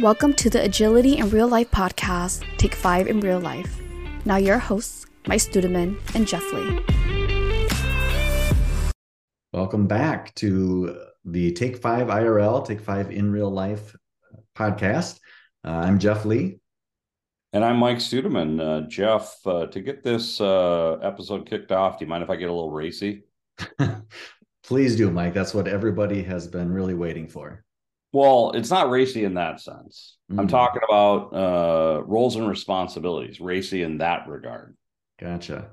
Welcome to the Agility in Real Life podcast, Take 5 in Real Life. Now, your hosts, Mike Studeman and Jeff Lee. Welcome back to the Take 5 IRL, Take 5 in Real Life podcast. Uh, I'm Jeff Lee. And I'm Mike Studeman. Uh, Jeff, uh, to get this uh, episode kicked off, do you mind if I get a little racy? Please do, Mike. That's what everybody has been really waiting for. Well, it's not racy in that sense. Mm. I'm talking about uh, roles and responsibilities, racy in that regard. Gotcha.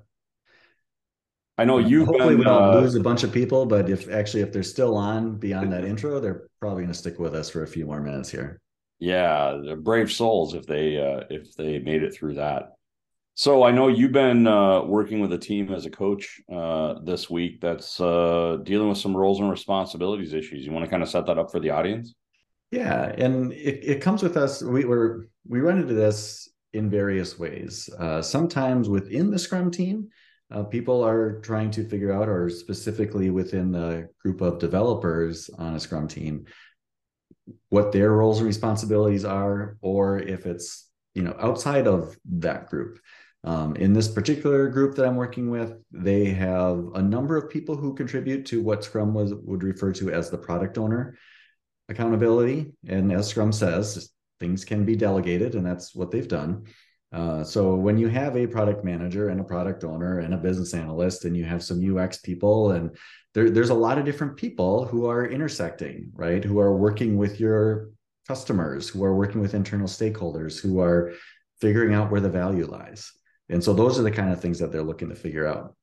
I know you. Hopefully, been, we don't uh, lose a bunch of people, but if actually if they're still on beyond that intro, they're probably going to stick with us for a few more minutes here. Yeah, they're brave souls if they uh, if they made it through that. So I know you've been uh, working with a team as a coach uh, this week that's uh, dealing with some roles and responsibilities issues. You want to kind of set that up for the audience? Yeah, and it, it comes with us. We were we run into this in various ways. Uh, sometimes within the Scrum team, uh, people are trying to figure out, or specifically within the group of developers on a Scrum team, what their roles and responsibilities are, or if it's you know outside of that group. Um, in this particular group that I'm working with, they have a number of people who contribute to what Scrum was would refer to as the product owner accountability. And as Scrum says, things can be delegated, and that's what they've done. Uh, so when you have a product manager and a product owner and a business analyst, and you have some UX people, and there, there's a lot of different people who are intersecting, right? Who are working with your customers, who are working with internal stakeholders, who are figuring out where the value lies. And so those are the kind of things that they're looking to figure out.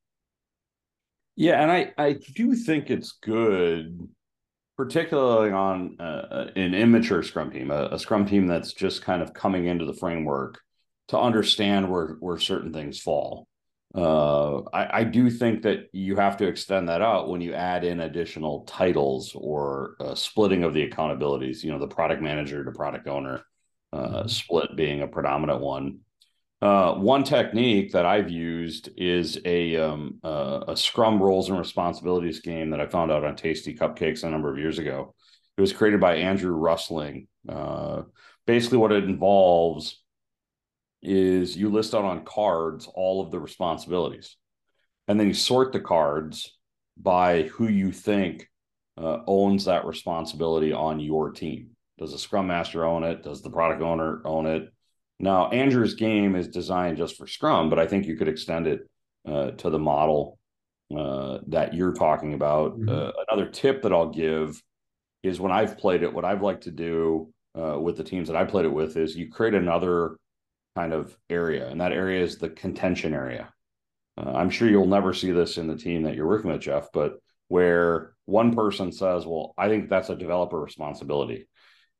Yeah, and I I do think it's good particularly on uh, an immature scrum team, a, a, scrum team that's just kind of coming into the framework to understand where where certain things fall. Uh, I, I, do think that you have to extend that out when you add in additional titles or splitting of the accountabilities. You know, the product manager to product owner uh, mm-hmm. split being a predominant one. Uh, one technique that I've used is a um, uh, a Scrum roles and responsibilities game that I found out on Tasty Cupcakes a number of years ago. It was created by Andrew Rustling. Uh, basically, what it involves is you list out on cards all of the responsibilities, and then you sort the cards by who you think uh, owns that responsibility on your team. Does the Scrum Master own it? Does the product owner own it? Now, Andrew's game is designed just for Scrum, but I think you could extend it uh, to the model uh, that you're talking about. Mm-hmm. Uh, another tip that I'll give is when I've played it, what I've liked to do uh, with the teams that I played it with is you create another kind of area, and that area is the contention area. Uh, I'm sure you'll never see this in the team that you're working with, Jeff, but where one person says, Well, I think that's a developer responsibility.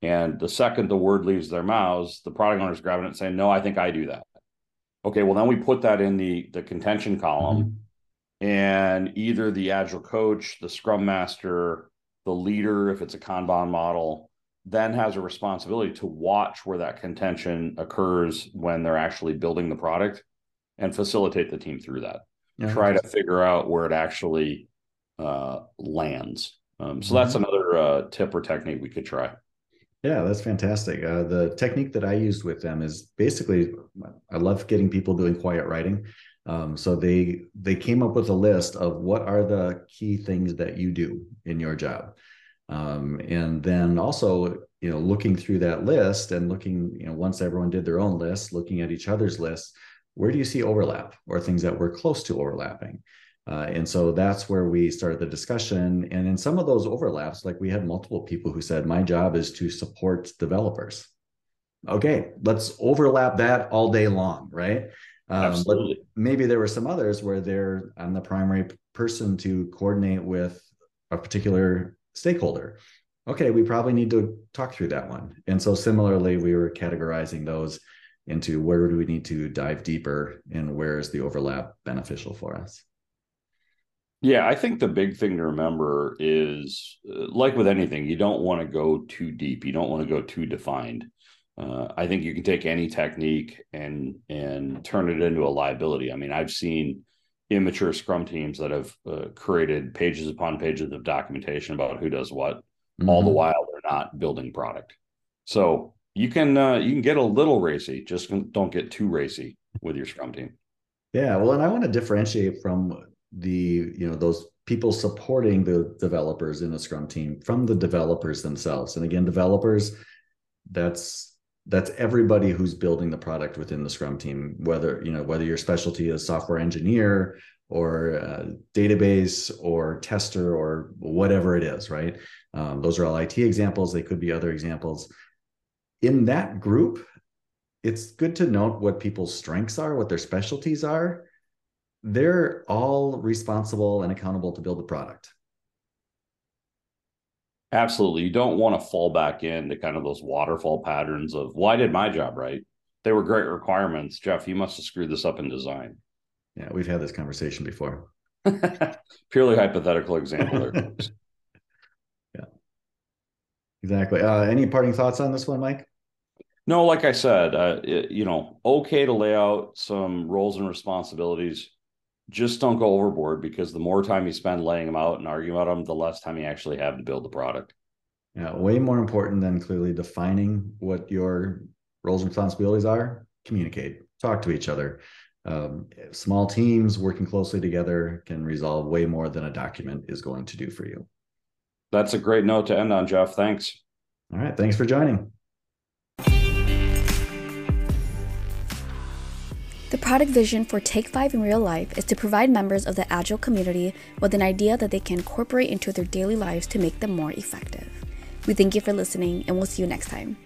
And the second the word leaves their mouths, the product owner is grabbing it and saying, No, I think I do that. Okay, well, then we put that in the, the contention column. Mm-hmm. And either the agile coach, the scrum master, the leader, if it's a Kanban model, then has a responsibility to watch where that contention occurs when they're actually building the product and facilitate the team through that. Yeah, Try to figure out where it actually uh, lands. Um, so mm-hmm. that's another uh, tip or technique we could try. Yeah, that's fantastic. Uh, the technique that I used with them is basically, I love getting people doing quiet writing. Um, so they they came up with a list of what are the key things that you do in your job, um, and then also you know looking through that list and looking you know once everyone did their own list, looking at each other's lists, where do you see overlap or things that were close to overlapping? Uh, and so that's where we started the discussion. And in some of those overlaps, like we had multiple people who said, My job is to support developers. Okay, let's overlap that all day long, right? Um, Absolutely. But maybe there were some others where they're I'm the primary person to coordinate with a particular stakeholder. Okay, we probably need to talk through that one. And so similarly, we were categorizing those into where do we need to dive deeper and where is the overlap beneficial for us. Yeah, I think the big thing to remember is uh, like with anything, you don't want to go too deep. You don't want to go too defined. Uh, I think you can take any technique and and turn it into a liability. I mean, I've seen immature Scrum teams that have uh, created pages upon pages of documentation about who does what, mm-hmm. all the mm-hmm. while they're not building product. So you can uh, you can get a little racy, just don't get too racy with your scrum team. Yeah, well, and I want to differentiate from the you know those people supporting the developers in the scrum team from the developers themselves. And again developers that's that's everybody who's building the product within the scrum team whether you know whether your specialty is software engineer or uh, database or tester or whatever it is right? Um, those are all it examples. They could be other examples. In that group it's good to note what people's strengths are what their specialties are they're all responsible and accountable to build the product. Absolutely. You don't want to fall back into kind of those waterfall patterns of, well, I did my job right. They were great requirements. Jeff, you must have screwed this up in design. Yeah, we've had this conversation before. Purely hypothetical example there. yeah. Exactly. Uh, any parting thoughts on this one, Mike? No, like I said, uh, it, you know, okay to lay out some roles and responsibilities just don't go overboard because the more time you spend laying them out and arguing about them, the less time you actually have to build the product. Yeah, way more important than clearly defining what your roles and responsibilities are. Communicate, talk to each other. Um, small teams working closely together can resolve way more than a document is going to do for you. That's a great note to end on, Jeff. Thanks. All right. Thanks for joining. The product vision for Take 5 in real life is to provide members of the Agile community with an idea that they can incorporate into their daily lives to make them more effective. We thank you for listening, and we'll see you next time.